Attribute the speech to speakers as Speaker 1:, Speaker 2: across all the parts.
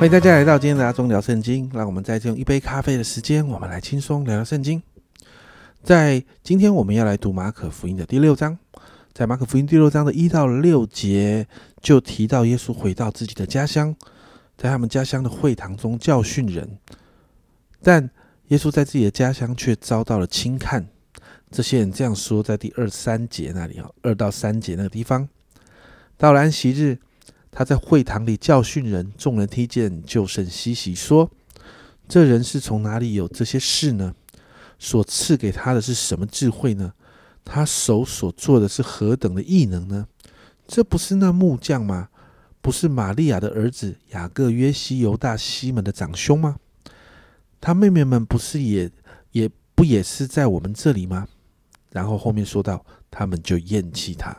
Speaker 1: 欢迎大家来到今天的阿忠聊圣经。让我们在这用一杯咖啡的时间，我们来轻松聊聊圣经。在今天我们要来读马可福音的第六章，在马可福音第六章的一到六节，就提到耶稣回到自己的家乡，在他们家乡的会堂中教训人。但耶稣在自己的家乡却遭到了轻看。这些人这样说，在第二三节那里啊，二到三节那个地方，到了安息日。他在会堂里教训人，众人听见就甚稀奇，说：“这人是从哪里有这些事呢？所赐给他的是什么智慧呢？他手所做的是何等的异能呢？这不是那木匠吗？不是玛利亚的儿子雅各、约西、犹大、西门的长兄吗？他妹妹们不是也也不也是在我们这里吗？”然后后面说到，他们就厌弃他。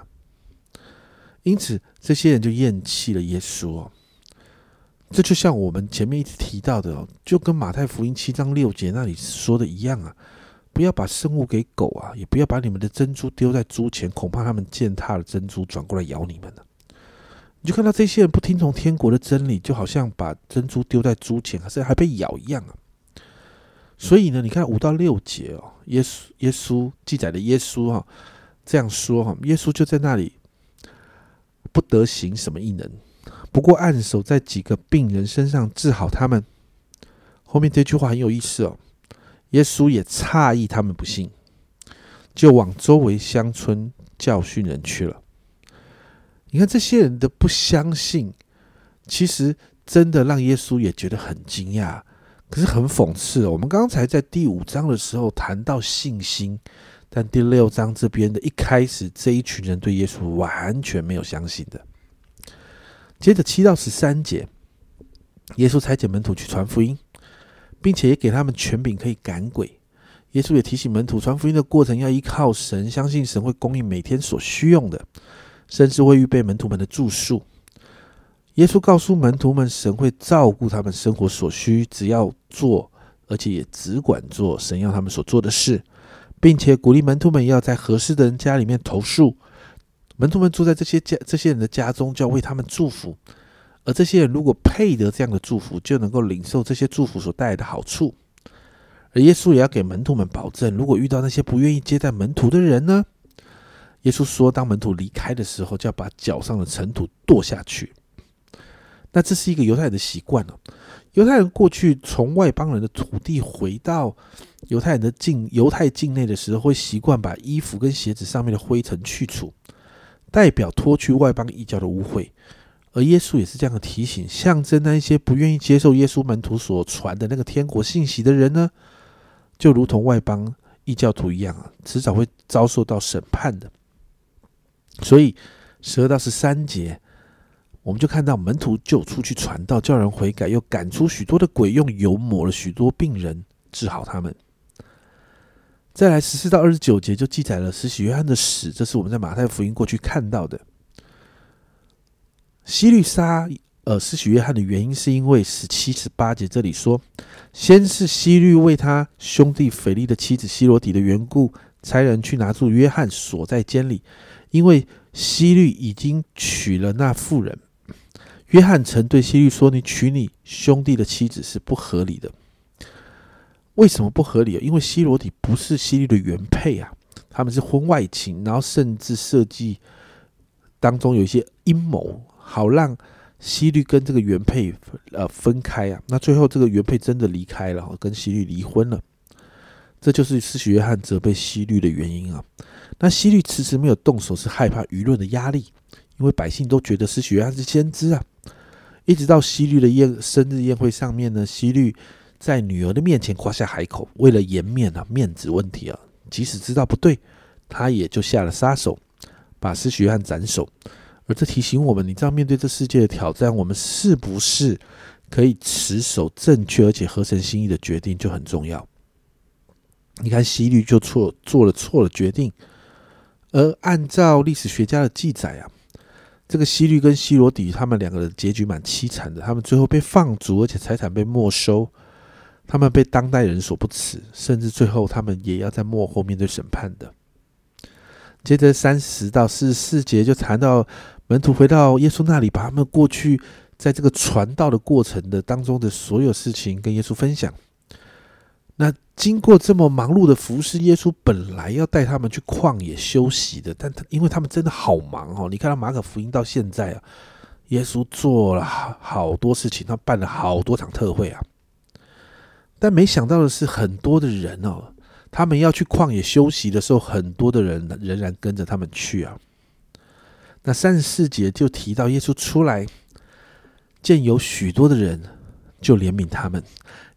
Speaker 1: 因此，这些人就厌弃了耶稣哦。这就像我们前面一直提到的哦，就跟马太福音七章六节那里说的一样啊，不要把生物给狗啊，也不要把你们的珍珠丢在猪前，恐怕他们践踏了珍珠，转过来咬你们了。你就看到这些人不听从天国的真理，就好像把珍珠丢在猪前，还是还被咬一样啊。所以呢，你看五到六节哦，耶稣耶稣记载的耶稣哈这样说哈，耶稣就在那里。不得行什么异能，不过按手在几个病人身上治好他们。后面这句话很有意思哦。耶稣也诧异他们不信，就往周围乡村教训人去了。你看这些人的不相信，其实真的让耶稣也觉得很惊讶。可是很讽刺，我们刚才在第五章的时候谈到信心。但第六章这边的一开始，这一群人对耶稣完全没有相信的。接着七到十三节，耶稣差遣门徒去传福音，并且也给他们权柄可以赶鬼。耶稣也提醒门徒，传福音的过程要依靠神，相信神会供应每天所需用的，甚至会预备门徒们的住宿。耶稣告诉门徒们，神会照顾他们生活所需，只要做，而且也只管做神要他们所做的事。并且鼓励门徒们要在合适的人家里面投宿，门徒们住在这些家这些人的家中，就要为他们祝福。而这些人如果配得这样的祝福，就能够领受这些祝福所带来的好处。而耶稣也要给门徒们保证，如果遇到那些不愿意接待门徒的人呢？耶稣说，当门徒离开的时候，就要把脚上的尘土跺下去。那这是一个犹太人的习惯了。犹太人过去从外邦人的土地回到犹太人的境犹太境内的时候，会习惯把衣服跟鞋子上面的灰尘去除，代表脱去外邦异教的污秽。而耶稣也是这样的提醒，象征那一些不愿意接受耶稣门徒所传的那个天国信息的人呢，就如同外邦异教徒一样啊，迟早会遭受到审判的。所以十二到十三节。我们就看到门徒就出去传道，叫人悔改，又赶出许多的鬼，用油抹了许多病人，治好他们。再来十四到二十九节就记载了施洗约翰的死，这是我们在马太福音过去看到的。希律杀呃施洗约翰的原因，是因为十七十八节这里说，先是希律为他兄弟腓力的妻子希罗底的缘故，差人去拿住约翰，锁在监里，因为希律已经娶了那妇人。约翰曾对希律说：“你娶你兄弟的妻子是不合理的。为什么不合理啊？因为希罗底不是希律的原配啊，他们是婚外情，然后甚至设计当中有一些阴谋，好让希律跟这个原配呃分开啊。那最后这个原配真的离开了，跟希律离婚了。这就是施洗约翰责备希律的原因啊。那希律迟迟没有动手，是害怕舆论的压力，因为百姓都觉得施洗约翰是先知啊。”一直到西律的宴生日宴会上面呢，西律在女儿的面前夸下海口，为了颜面啊，面子问题啊，即使知道不对，他也就下了杀手，把施许汉斩首。而这提醒我们，你知道面对这世界的挑战，我们是不是可以持守正确而且合神心意的决定就很重要。你看西律就错做了错了决定，而按照历史学家的记载啊。这个希律跟希罗底，他们两个人结局蛮凄惨的。他们最后被放逐，而且财产被没收。他们被当代人所不齿，甚至最后他们也要在幕后面对审判的。接着三十到四十四节就谈到门徒回到耶稣那里，把他们过去在这个传道的过程的当中的所有事情跟耶稣分享。那经过这么忙碌的服侍，耶稣本来要带他们去旷野休息的，但他因为他们真的好忙哦。你看到马可福音到现在啊，耶稣做了好多事情，他办了好多场特会啊。但没想到的是，很多的人哦，他们要去旷野休息的时候，很多的人仍然跟着他们去啊。那三十四节就提到耶稣出来，见有许多的人，就怜悯他们，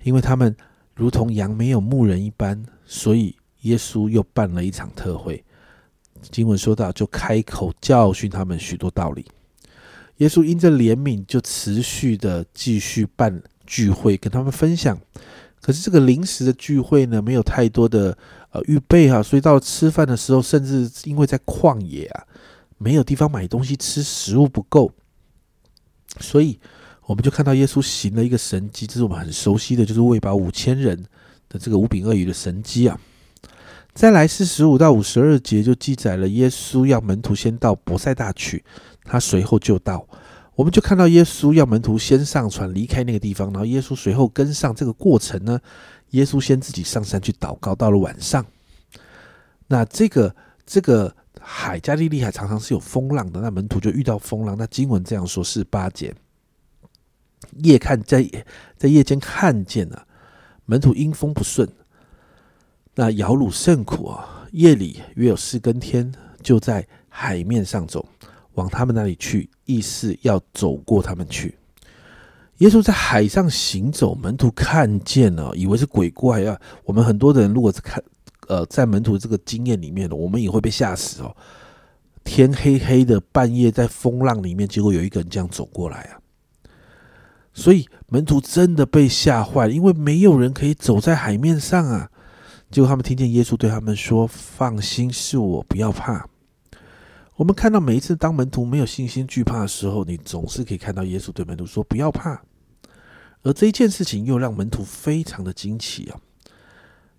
Speaker 1: 因为他们。如同羊没有牧人一般，所以耶稣又办了一场特会。经文说到，就开口教训他们许多道理。耶稣因着怜悯，就持续的继续办聚会，跟他们分享。可是这个临时的聚会呢，没有太多的呃预备啊，所以到吃饭的时候，甚至因为在旷野啊，没有地方买东西吃，食物不够，所以。我们就看到耶稣行了一个神迹，这是我们很熟悉的，就是喂饱五千人的这个五饼鳄鱼的神迹啊。再来四十五到五十二节就记载了耶稣要门徒先到博塞大去，他随后就到。我们就看到耶稣要门徒先上船离开那个地方，然后耶稣随后跟上。这个过程呢，耶稣先自己上山去祷告。到了晚上，那这个这个海加利利海常常是有风浪的，那门徒就遇到风浪。那经文这样说：是八节。夜看在在夜间看见了门徒因风不顺，那摇橹甚苦啊！夜里约有四更天，就在海面上走，往他们那里去，意思要走过他们去。耶稣在海上行走，门徒看见了，以为是鬼怪啊！我们很多人如果是看呃在门徒这个经验里面的，我们也会被吓死哦。天黑黑的，半夜在风浪里面，结果有一个人这样走过来啊！所以门徒真的被吓坏了，因为没有人可以走在海面上啊。结果他们听见耶稣对他们说：“放心，是我，不要怕。”我们看到每一次当门徒没有信心、惧怕的时候，你总是可以看到耶稣对门徒说：“不要怕。”而这一件事情又让门徒非常的惊奇啊。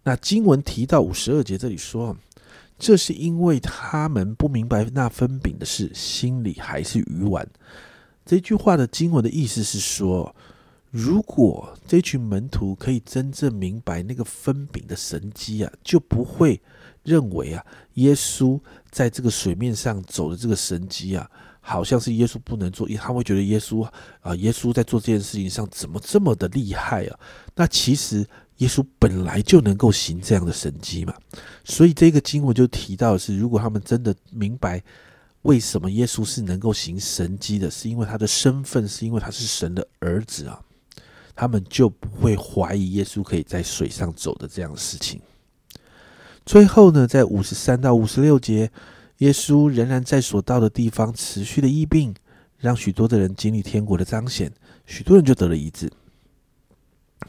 Speaker 1: 那经文提到五十二节这里说：“这是因为他们不明白那分饼的事，心里还是鱼丸。”这句话的经文的意思是说，如果这群门徒可以真正明白那个分饼的神机啊，就不会认为啊，耶稣在这个水面上走的这个神机啊，好像是耶稣不能做，他会觉得耶稣啊，耶稣在做这件事情上怎么这么的厉害啊？那其实耶稣本来就能够行这样的神机嘛。所以这个经文就提到是，如果他们真的明白。为什么耶稣是能够行神迹的？是因为他的身份，是因为他是神的儿子啊！他们就不会怀疑耶稣可以在水上走的这样的事情。最后呢，在五十三到五十六节，耶稣仍然在所到的地方持续的疫病，让许多的人经历天国的彰显，许多人就得了医治。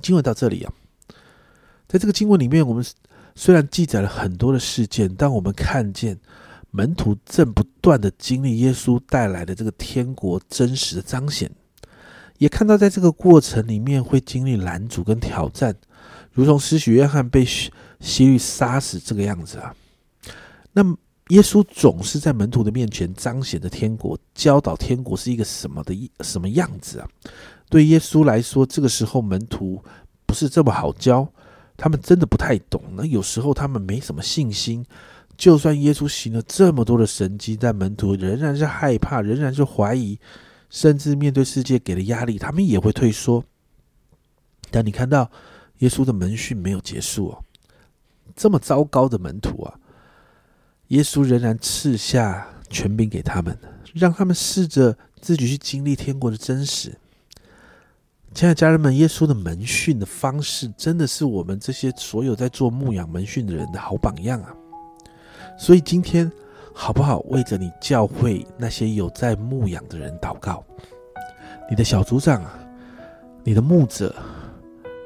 Speaker 1: 经文到这里啊，在这个经文里面，我们虽然记载了很多的事件，但我们看见。门徒正不断的经历耶稣带来的这个天国真实的彰显，也看到在这个过程里面会经历拦阻跟挑战，如同施洗约翰被西律杀死这个样子啊。那耶稣总是在门徒的面前彰显着天国，教导天国是一个什么的什么样子啊？对耶稣来说，这个时候门徒不是这么好教，他们真的不太懂。那有时候他们没什么信心。就算耶稣行了这么多的神迹，但门徒仍然是害怕，仍然是怀疑，甚至面对世界给的压力，他们也会退缩。但你看到耶稣的门训没有结束哦，这么糟糕的门徒啊，耶稣仍然赐下权柄给他们，让他们试着自己去经历天国的真实。亲爱的家人们，耶稣的门训的方式，真的是我们这些所有在做牧养门训的人的好榜样啊！所以今天好不好为着你教会那些有在牧养的人祷告？你的小组长啊，你的牧者，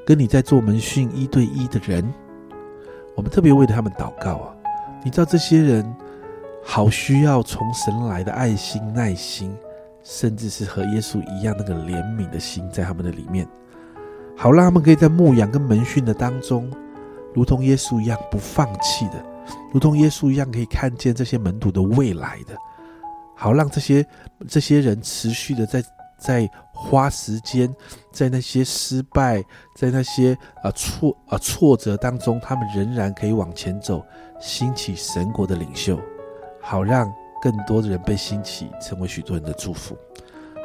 Speaker 1: 跟你在做门训一对一的人，我们特别为他们祷告啊！你知道这些人好需要从神来的爱心、耐心，甚至是和耶稣一样那个怜悯的心在他们的里面，好让他们可以在牧养跟门训的当中，如同耶稣一样不放弃的。如同耶稣一样，可以看见这些门徒的未来的，好让这些这些人持续的在在花时间在那些失败，在那些啊挫啊挫折当中，他们仍然可以往前走，兴起神国的领袖，好让更多的人被兴起，成为许多人的祝福。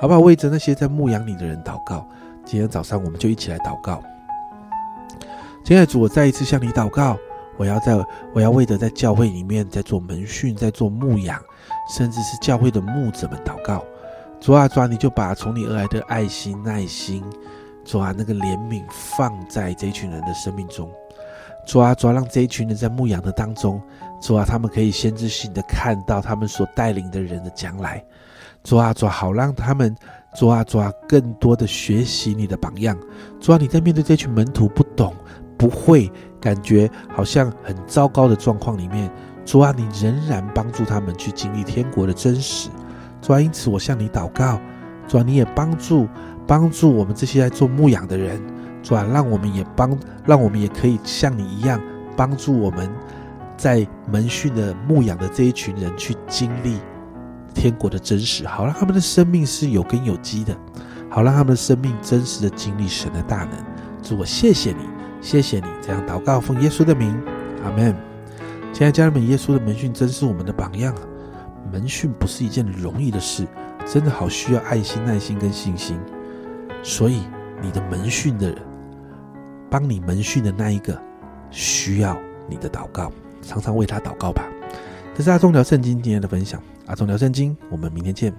Speaker 1: 好不好？为着那些在牧养你的人祷告。今天早上我们就一起来祷告。亲爱的主，我再一次向你祷告，我要在我要为着在教会里面在做门训，在做牧养，甚至是教会的牧者们祷告。主啊，主啊，你就把从你而来的爱心、耐心，主啊，那个怜悯放在这一群人的生命中。主啊，主啊，让这一群人在牧养的当中，主啊，他们可以先知性的看到他们所带领的人的将来。主啊，主好让他们，主啊，主啊，更多的学习你的榜样。主啊，你在面对这群门徒不懂、不会，感觉好像很糟糕的状况里面，主啊，你仍然帮助他们去经历天国的真实。主啊，因此我向你祷告，主啊，你也帮助帮助我们这些在做牧养的人，主啊，让我们也帮，让我们也可以像你一样，帮助我们在门训的牧养的这一群人去经历。天国的真实，好让他们的生命是有根有基的，好让他们的生命真实的经历神的大能。主，我谢谢你，谢谢你这样祷告，奉耶稣的名，阿门。亲爱家人们，耶稣的门训真是我们的榜样啊。门训不是一件容易的事，真的好需要爱心、耐心跟信心。所以，你的门训的人，帮你门训的那一个，需要你的祷告，常常为他祷告吧。这是阿忠聊圣经今天的分享。阿忠聊圣经，我们明天见。